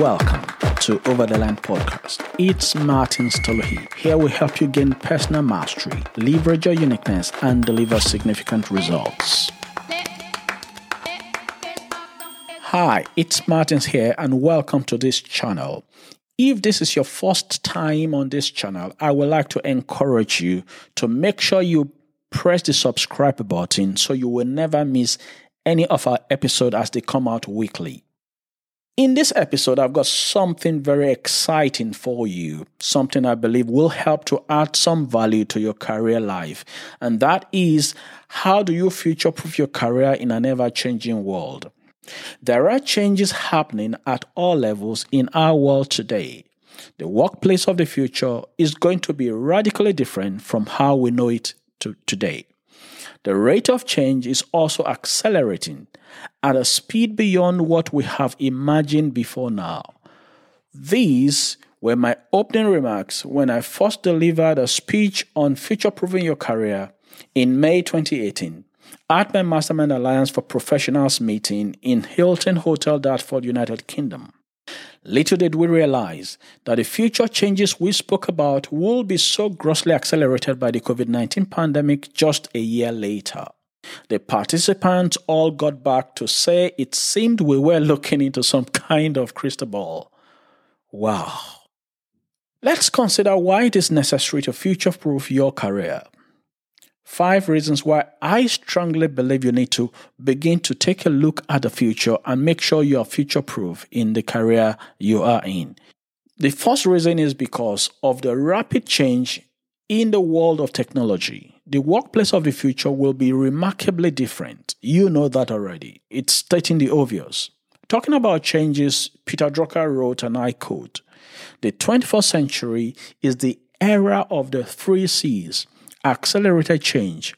Welcome to Over the Line podcast. It's Martin Stolohi. Here we help you gain personal mastery, leverage your uniqueness, and deliver significant results. Hi, it's Martins here, and welcome to this channel. If this is your first time on this channel, I would like to encourage you to make sure you press the subscribe button so you will never miss any of our episodes as they come out weekly. In this episode, I've got something very exciting for you, something I believe will help to add some value to your career life. And that is how do you future proof your career in an ever changing world? There are changes happening at all levels in our world today. The workplace of the future is going to be radically different from how we know it to today. The rate of change is also accelerating at a speed beyond what we have imagined before now. These were my opening remarks when I first delivered a speech on future proofing your career in May 2018 at my Mastermind Alliance for Professionals meeting in Hilton Hotel, Dartford, United Kingdom. Little did we realize that the future changes we spoke about will be so grossly accelerated by the COVID 19 pandemic just a year later. The participants all got back to say it seemed we were looking into some kind of crystal ball. Wow. Let's consider why it is necessary to future proof your career. Five reasons why I strongly believe you need to begin to take a look at the future and make sure you are future proof in the career you are in. The first reason is because of the rapid change in the world of technology. The workplace of the future will be remarkably different. You know that already. It's stating the obvious. Talking about changes, Peter Drucker wrote, and I quote The 21st century is the era of the three C's accelerated change,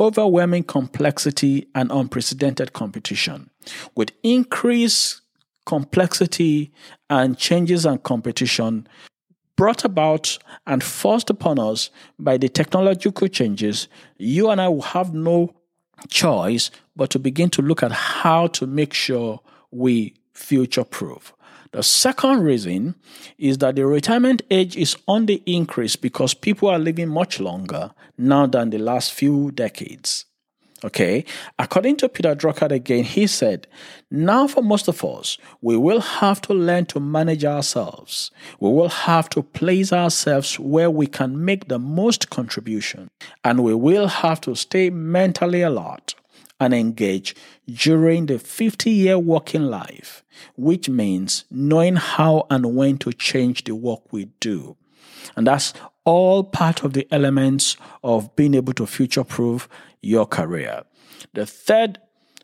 overwhelming complexity, and unprecedented competition. With increased complexity and changes and competition brought about and forced upon us by the technological changes, you and I will have no choice but to begin to look at how to make sure we future proof. The second reason is that the retirement age is on the increase because people are living much longer now than the last few decades. Okay, according to Peter Drucker again, he said, Now for most of us, we will have to learn to manage ourselves. We will have to place ourselves where we can make the most contribution, and we will have to stay mentally alert and engage during the 50 year working life, which means knowing how and when to change the work we do. And that's all part of the elements of being able to future proof your career. The third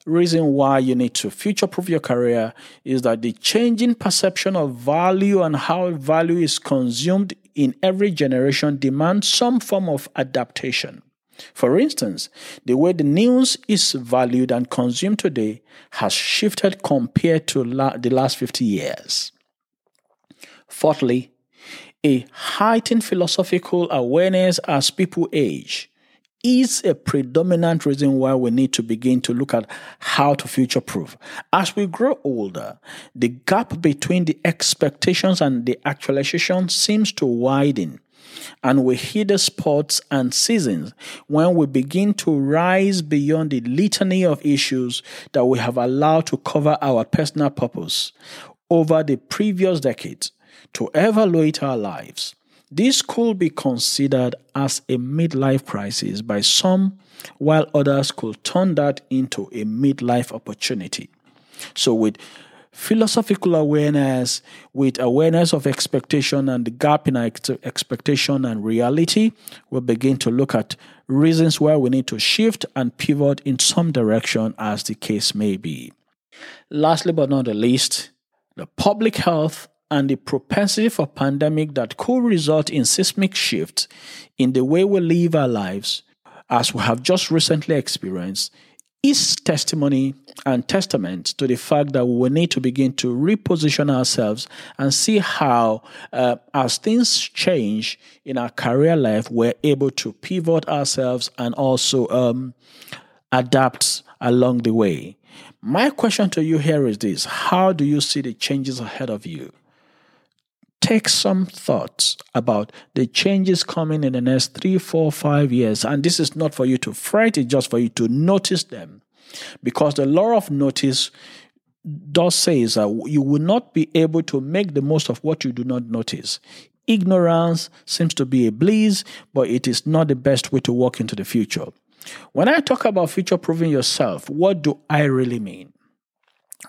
reason why you need to future proof your career is that the changing perception of value and how value is consumed in every generation demands some form of adaptation. For instance, the way the news is valued and consumed today has shifted compared to la- the last 50 years. Fourthly, a heightened philosophical awareness as people age is a predominant reason why we need to begin to look at how to future proof. As we grow older, the gap between the expectations and the actualization seems to widen and we hit the spots and seasons when we begin to rise beyond the litany of issues that we have allowed to cover our personal purpose over the previous decades to evaluate our lives. This could be considered as a midlife crisis by some, while others could turn that into a midlife opportunity. So, with philosophical awareness with awareness of expectation and the gap in expectation and reality, we'll begin to look at reasons why we need to shift and pivot in some direction as the case may be. Lastly, but not the least, the public health and the propensity for pandemic that could result in seismic shifts in the way we live our lives, as we have just recently experienced, is testimony and testament to the fact that we need to begin to reposition ourselves and see how, uh, as things change in our career life, we're able to pivot ourselves and also um, adapt along the way. My question to you here is this How do you see the changes ahead of you? Take some thoughts about the changes coming in the next three, four, five years. And this is not for you to fret, it's just for you to notice them. Because the law of notice does say that you will not be able to make the most of what you do not notice. Ignorance seems to be a bliss, but it is not the best way to walk into the future. When I talk about future proofing yourself, what do I really mean?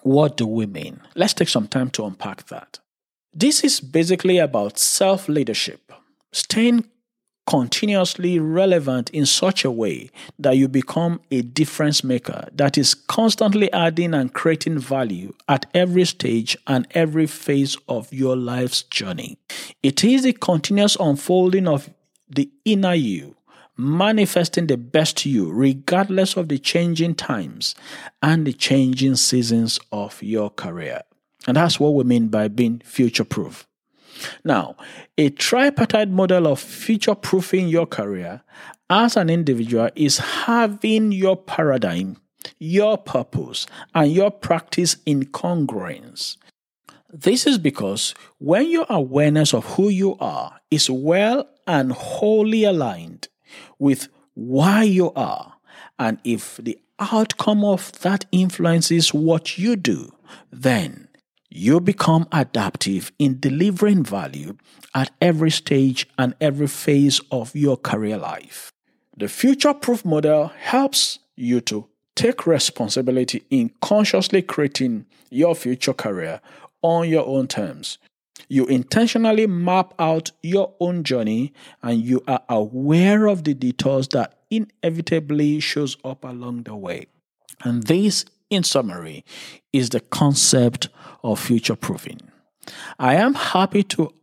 What do we mean? Let's take some time to unpack that. This is basically about self leadership, staying continuously relevant in such a way that you become a difference maker that is constantly adding and creating value at every stage and every phase of your life's journey. It is the continuous unfolding of the inner you, manifesting the best you, regardless of the changing times and the changing seasons of your career. And that's what we mean by being future proof. Now, a tripartite model of future proofing your career as an individual is having your paradigm, your purpose, and your practice in congruence. This is because when your awareness of who you are is well and wholly aligned with why you are, and if the outcome of that influences what you do, then you become adaptive in delivering value at every stage and every phase of your career life. The future proof model helps you to take responsibility in consciously creating your future career on your own terms. You intentionally map out your own journey and you are aware of the detours that inevitably shows up along the way. And this in summary, is the concept of future proofing. I am happy to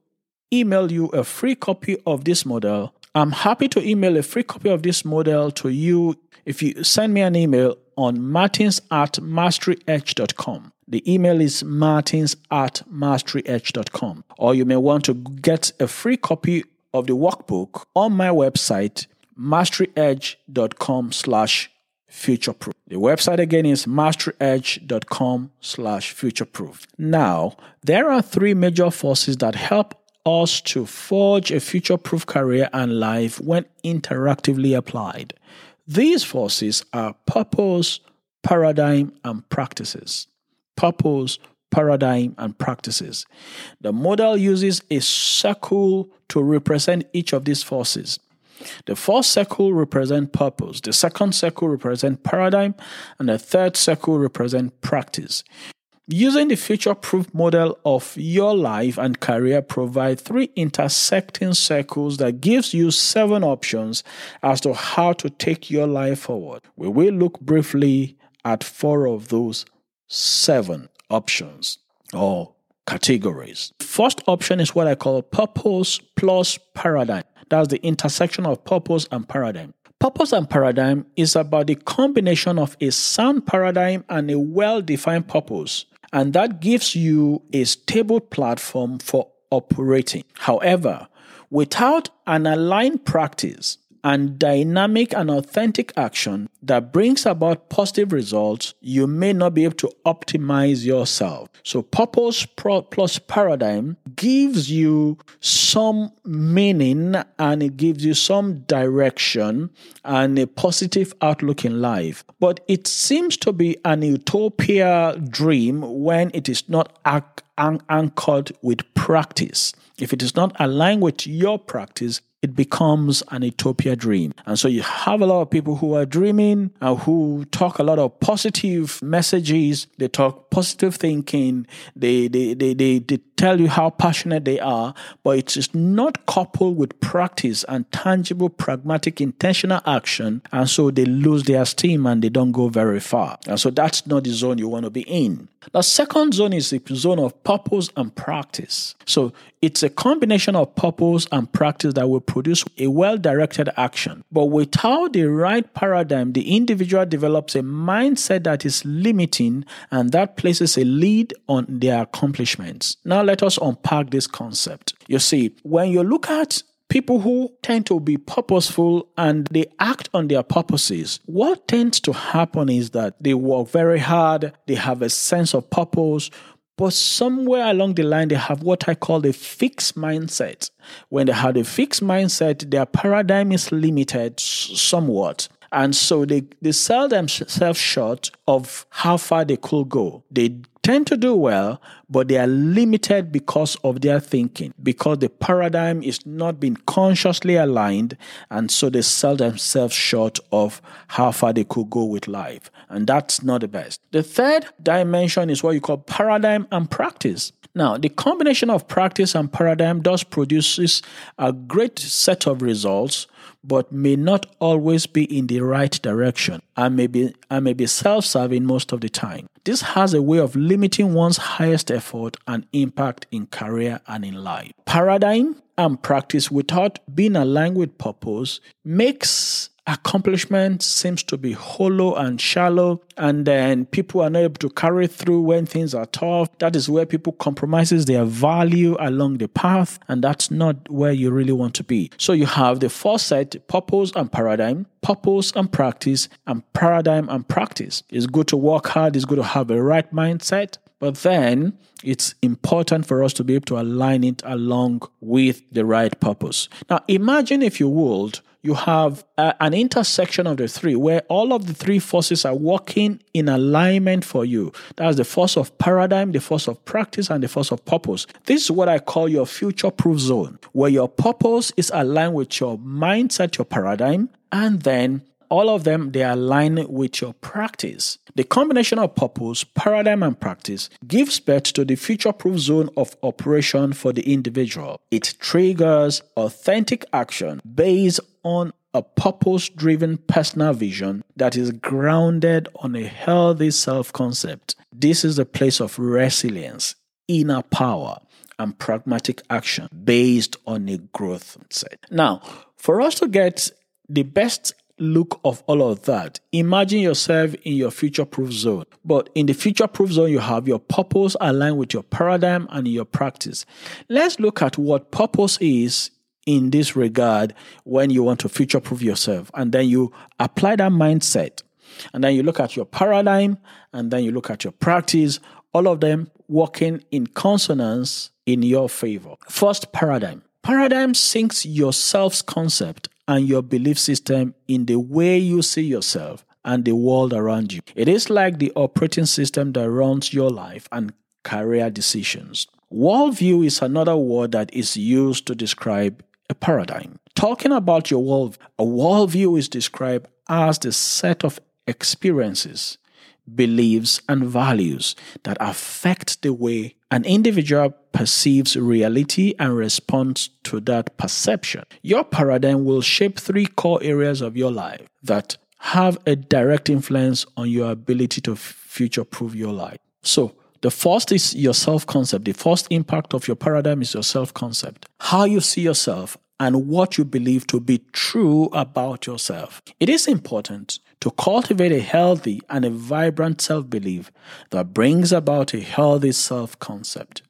email you a free copy of this model. I'm happy to email a free copy of this model to you if you send me an email on martins at masteryedge.com. The email is martins at masteryedge.com. Or you may want to get a free copy of the workbook on my website, masteryedge.com slash futureproof. The website again is masteryedge.com slash futureproof. Now, there are three major forces that help us to forge a future-proof career and life when interactively applied. These forces are purpose, paradigm, and practices. Purpose, paradigm, and practices. The model uses a circle to represent each of these forces. The first circle represent purpose, the second circle represent paradigm, and the third circle represent practice. Using the future proof model of your life and career provide three intersecting circles that gives you seven options as to how to take your life forward. We will look briefly at four of those seven options or categories. First option is what I call purpose plus paradigm. That's the intersection of purpose and paradigm. Purpose and paradigm is about the combination of a sound paradigm and a well defined purpose, and that gives you a stable platform for operating. However, without an aligned practice, and dynamic and authentic action that brings about positive results, you may not be able to optimize yourself. So, purpose plus paradigm gives you some meaning and it gives you some direction and a positive outlook in life. But it seems to be an utopia dream when it is not anchored with practice. If it is not aligned with your practice, it becomes an utopia dream. And so you have a lot of people who are dreaming and who talk a lot of positive messages. They talk positive thinking. They, they, they, they, they tell you how passionate they are, but it is not coupled with practice and tangible, pragmatic, intentional action. And so they lose their steam and they don't go very far. And so that's not the zone you want to be in. The second zone is the zone of purpose and practice. So it's a combination of purpose and practice that will produce a well directed action. But without the right paradigm, the individual develops a mindset that is limiting and that places a lead on their accomplishments. Now, let us unpack this concept. You see, when you look at people who tend to be purposeful and they act on their purposes, what tends to happen is that they work very hard, they have a sense of purpose, But somewhere along the line, they have what I call a fixed mindset. When they have a fixed mindset, their paradigm is limited somewhat. And so they, they sell themselves short of how far they could go. They tend to do well, but they are limited because of their thinking, because the paradigm is not being consciously aligned, and so they sell themselves short of how far they could go with life. And that's not the best. The third dimension is what you call paradigm and practice. Now, the combination of practice and paradigm does produces a great set of results, but may not always be in the right direction and may be, and may be self-serving most of the time. This has a way of limiting one's highest effort and impact in career and in life. Paradigm and practice without being aligned with purpose makes accomplishment seems to be hollow and shallow and then people are not able to carry through when things are tough. That is where people compromises their value along the path and that's not where you really want to be. So you have the foresight purpose and paradigm purpose and practice and paradigm and practice. It's good to work hard it's good to have a right mindset but then it's important for us to be able to align it along with the right purpose. Now, imagine if you would, you have a, an intersection of the three where all of the three forces are working in alignment for you. That's the force of paradigm, the force of practice, and the force of purpose. This is what I call your future proof zone, where your purpose is aligned with your mindset, your paradigm, and then all of them they align with your practice. The combination of purpose, paradigm, and practice gives birth to the future proof zone of operation for the individual. It triggers authentic action based on a purpose driven personal vision that is grounded on a healthy self concept. This is a place of resilience, inner power, and pragmatic action based on a growth mindset. Now, for us to get the best look of all of that, imagine yourself in your future proof zone. But in the future proof zone, you have your purpose aligned with your paradigm and your practice. Let's look at what purpose is in this regard when you want to future proof yourself. And then you apply that mindset. And then you look at your paradigm and then you look at your practice, all of them working in consonance in your favor. First, paradigm. Paradigm sinks your self concept and your belief system in the way you see yourself and the world around you. It is like the operating system that runs your life and career decisions. Worldview is another word that is used to describe a paradigm. Talking about your world, a worldview is described as the set of experiences, beliefs, and values that affect the way an individual perceives reality and responds to that perception. Your paradigm will shape three core areas of your life that have a direct influence on your ability to future proof your life. So, the first is your self concept. The first impact of your paradigm is your self concept. How you see yourself and what you believe to be true about yourself. It is important to cultivate a healthy and a vibrant self belief that brings about a healthy self concept.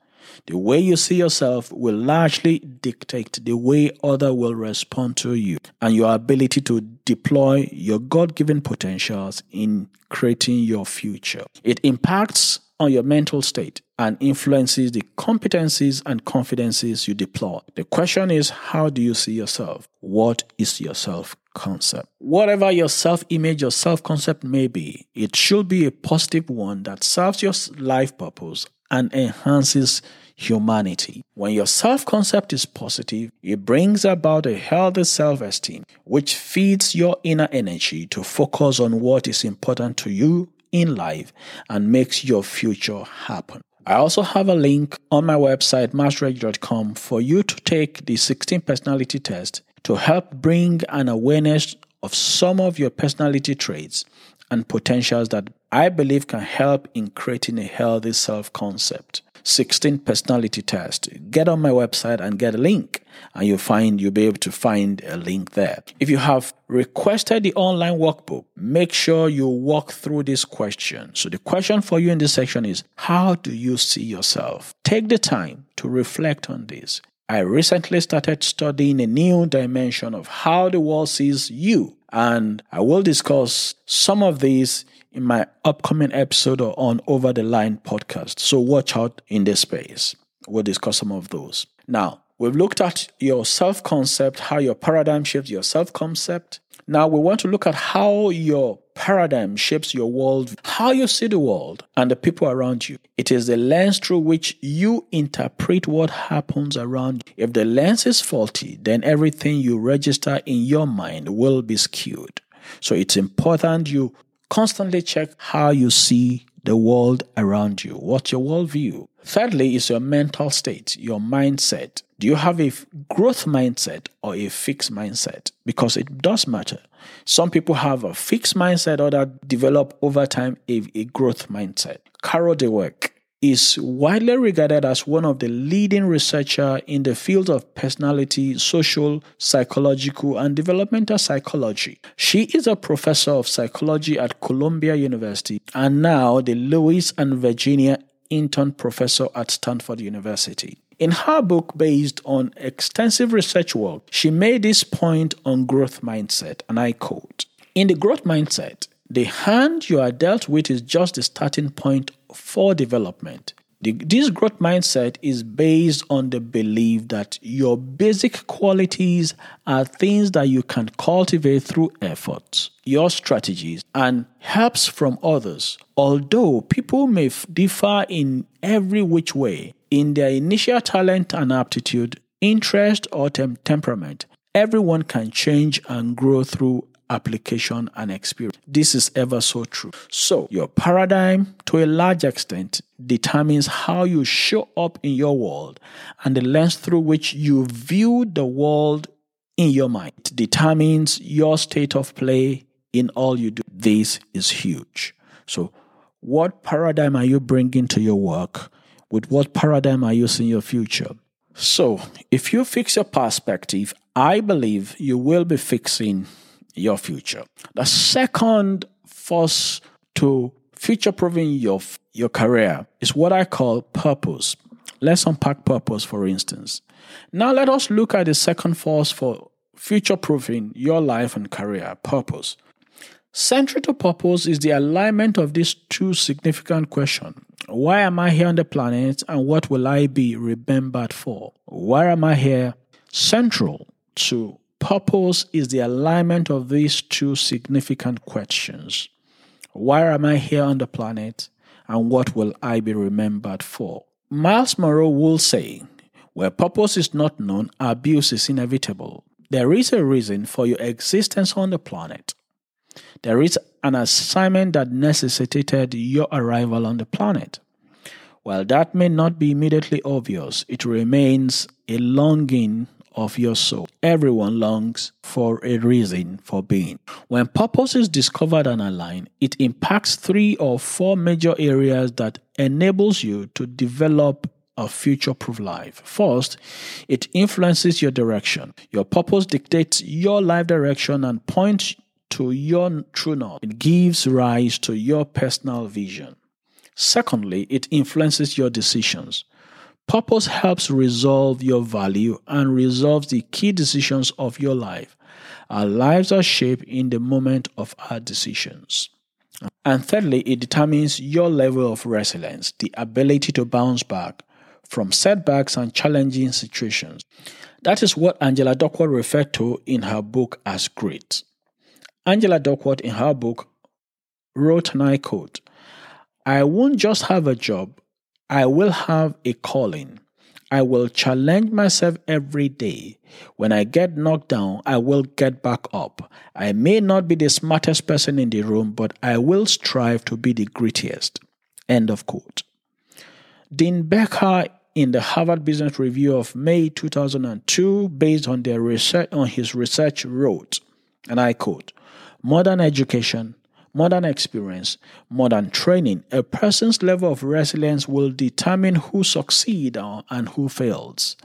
The way you see yourself will largely dictate the way others will respond to you and your ability to deploy your God given potentials in creating your future. It impacts on your mental state and influences the competencies and confidences you deploy. The question is how do you see yourself? What is your self concept? Whatever your self image or self concept may be, it should be a positive one that serves your life purpose and enhances humanity. When your self concept is positive, it brings about a healthy self esteem, which feeds your inner energy to focus on what is important to you in life and makes your future happen. I also have a link on my website, masteryedge.com, for you to take the 16 personality test to help bring an awareness of some of your personality traits and potentials that I believe can help in creating a healthy self concept. 16 personality test. Get on my website and get a link, and you'll find you'll be able to find a link there. If you have requested the online workbook, make sure you walk through this question. So, the question for you in this section is How do you see yourself? Take the time to reflect on this. I recently started studying a new dimension of how the world sees you, and I will discuss some of these in my upcoming episode on Over the Line podcast. So watch out in this space. We'll discuss some of those. Now, we've looked at your self concept, how your paradigm shapes your self concept. Now, we want to look at how your paradigm shapes your world, how you see the world and the people around you. It is the lens through which you interpret what happens around you. If the lens is faulty, then everything you register in your mind will be skewed. So it's important you constantly check how you see the world around you. What's your worldview? Thirdly, is your mental state, your mindset. Do you have a growth mindset or a fixed mindset? Because it does matter. Some people have a fixed mindset or that develop over time a, a growth mindset. Carol Dweck is widely regarded as one of the leading researchers in the field of personality, social, psychological, and developmental psychology. She is a professor of psychology at Columbia University and now the Louis and Virginia Hinton Professor at Stanford University. In her book, based on extensive research work, she made this point on growth mindset, and I quote In the growth mindset, the hand you are dealt with is just the starting point for development. The, this growth mindset is based on the belief that your basic qualities are things that you can cultivate through efforts, your strategies, and helps from others. Although people may f- differ in every which way in their initial talent and aptitude, interest, or tem- temperament, everyone can change and grow through application and experience. This is ever so true. So, your paradigm, to a large extent, determines how you show up in your world and the lens through which you view the world in your mind. It determines your state of play in all you do. This is huge. So, what paradigm are you bringing to your work? With what paradigm are you seeing your future? So, if you fix your perspective, I believe you will be fixing your future. The second force to future proofing your, your career is what I call purpose. Let's unpack purpose, for instance. Now, let us look at the second force for future proofing your life and career purpose. Central to purpose is the alignment of these two significant questions. Why am I here on the planet and what will I be remembered for? Why am I here? Central to Purpose is the alignment of these two significant questions Why am I here on the planet, and what will I be remembered for? Myles Munroe will say, Where purpose is not known, abuse is inevitable. There is a reason for your existence on the planet. There is an assignment that necessitated your arrival on the planet. While that may not be immediately obvious, it remains a longing of your soul. Everyone longs for a reason for being. When purpose is discovered and aligned, it impacts three or four major areas that enables you to develop a future proof life. First, it influences your direction. Your purpose dictates your life direction and points to your true north. It gives rise to your personal vision. Secondly, it influences your decisions. Purpose helps resolve your value and resolves the key decisions of your life. Our lives are shaped in the moment of our decisions. And thirdly, it determines your level of resilience, the ability to bounce back from setbacks and challenging situations. That is what Angela Duckworth referred to in her book as grit. Angela Duckworth, in her book, wrote, and I quote, I won't just have a job, I will have a calling. I will challenge myself every day. When I get knocked down, I will get back up. I may not be the smartest person in the room, but I will strive to be the grittiest. End of quote. Dean Becker in the Harvard Business Review of May 2002, based on their research on his research, wrote, and I quote, Modern education modern experience, modern training, a person's level of resilience will determine who succeeds and who fails.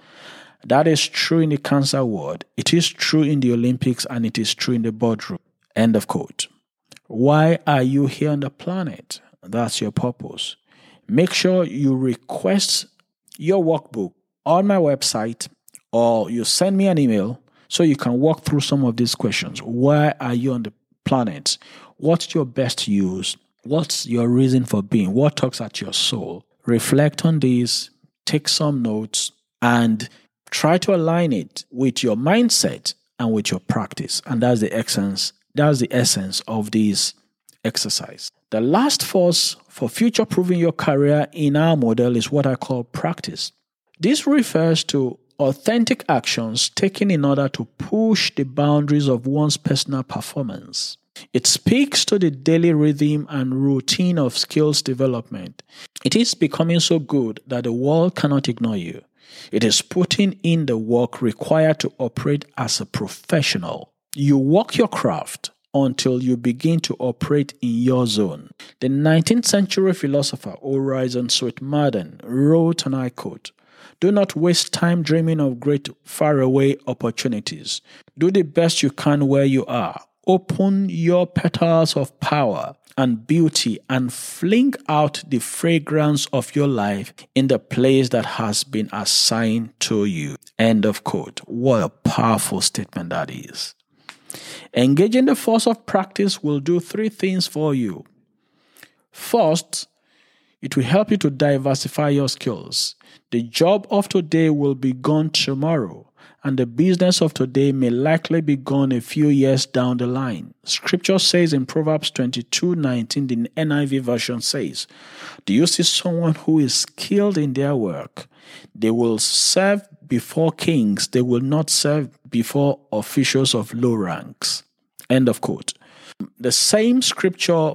That is true in the cancer ward, it is true in the Olympics, and it is true in the boardroom. End of quote. Why are you here on the planet? That's your purpose. Make sure you request your workbook on my website or you send me an email so you can walk through some of these questions. Why are you on the planet? What's your best use? What's your reason for being? What talks at your soul? Reflect on these, take some notes, and try to align it with your mindset and with your practice. And that's the essence, that's the essence of this exercise. The last force for future proving your career in our model is what I call practice. This refers to authentic actions taken in order to push the boundaries of one's personal performance. It speaks to the daily rhythm and routine of skills development. It is becoming so good that the world cannot ignore you. It is putting in the work required to operate as a professional. You work your craft until you begin to operate in your zone. The 19th century philosopher Orison Swett Marden wrote, and I quote, do not waste time dreaming of great faraway opportunities. Do the best you can where you are. Open your petals of power and beauty and fling out the fragrance of your life in the place that has been assigned to you. End of quote. What a powerful statement that is. Engaging the force of practice will do three things for you. First, it will help you to diversify your skills. The job of today will be gone tomorrow, and the business of today may likely be gone a few years down the line. Scripture says in Proverbs 22 19, the NIV version says, Do you see someone who is skilled in their work? They will serve before kings, they will not serve before officials of low ranks. End of quote. The same scripture,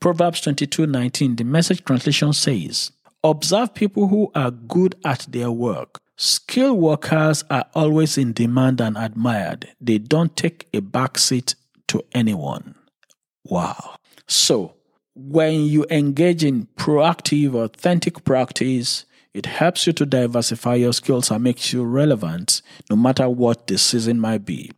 Proverbs 22 19, the message translation says, Observe people who are good at their work. Skilled workers are always in demand and admired. They don't take a backseat to anyone. Wow. So, when you engage in proactive, authentic practice, it helps you to diversify your skills and makes you relevant no matter what the season might be,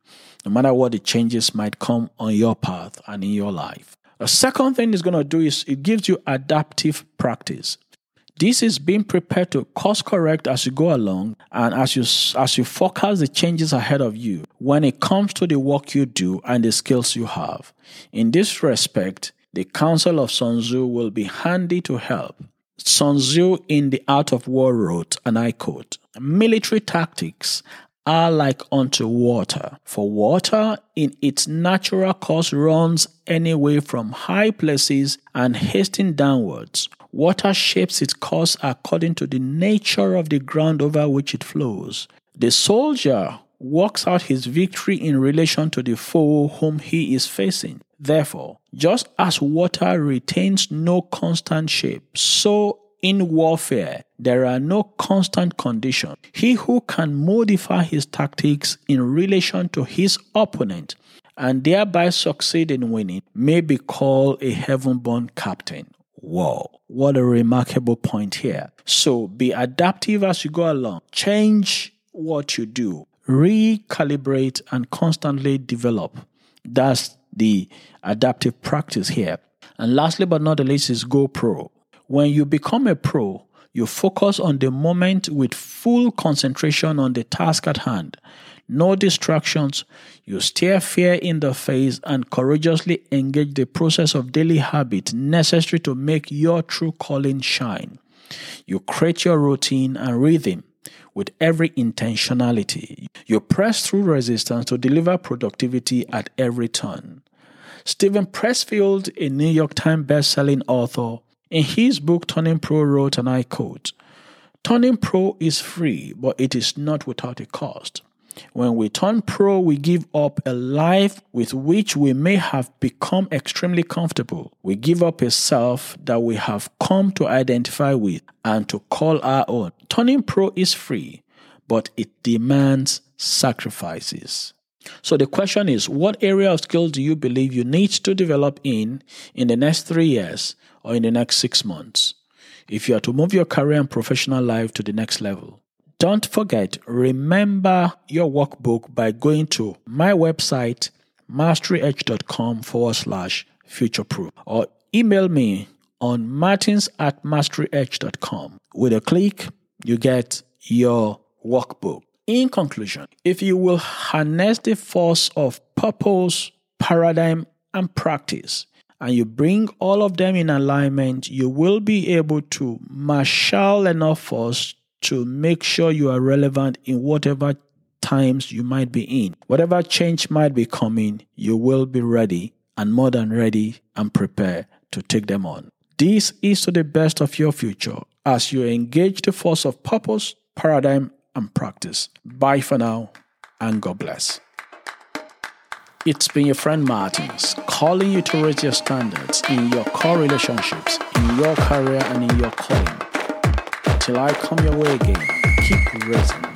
no matter what the changes might come on your path and in your life. The second thing it's going to do is it gives you adaptive practice. This is being prepared to course correct as you go along and as you as you forecast the changes ahead of you when it comes to the work you do and the skills you have. In this respect, the counsel of Sun Tzu will be handy to help. Sun Tzu in The Art of War wrote, and I quote, Military tactics are like unto water, for water in its natural course runs anyway from high places and hasting downwards. Water shapes its course according to the nature of the ground over which it flows. The soldier works out his victory in relation to the foe whom he is facing. Therefore, just as water retains no constant shape, so in warfare there are no constant conditions. He who can modify his tactics in relation to his opponent and thereby succeed in winning may be called a heaven born captain. Whoa, what a remarkable point here. So be adaptive as you go along. Change what you do, recalibrate, and constantly develop. That's the adaptive practice here. And lastly, but not the least, is Go Pro. When you become a pro, you focus on the moment with full concentration on the task at hand no distractions. You stare fear in the face and courageously engage the process of daily habit necessary to make your true calling shine. You create your routine and rhythm with every intentionality. You press through resistance to deliver productivity at every turn. Steven Pressfield, a New York Times best-selling author, in his book Turning Pro wrote, and I quote, Turning Pro is free, but it is not without a cost. When we turn pro, we give up a life with which we may have become extremely comfortable. We give up a self that we have come to identify with and to call our own. Turning pro is free, but it demands sacrifices. So the question is what area of skill do you believe you need to develop in in the next 3 years or in the next 6 months if you are to move your career and professional life to the next level? Don't forget, remember your workbook by going to my website, masteryedge.com forward slash futureproof, or email me on martins at masteryedge.com. With a click, you get your workbook. In conclusion, if you will harness the force of purpose, paradigm, and practice, and you bring all of them in alignment, you will be able to marshal enough force to make sure you are relevant in whatever times you might be in. Whatever change might be coming, you will be ready and more than ready and prepared to take them on. This is to the best of your future as you engage the force of purpose, paradigm, and practice. Bye for now, and God bless. It's been your friend Martins calling you to raise your standards in your core relationships, in your career, and in your calling. Till I come your way again, keep raising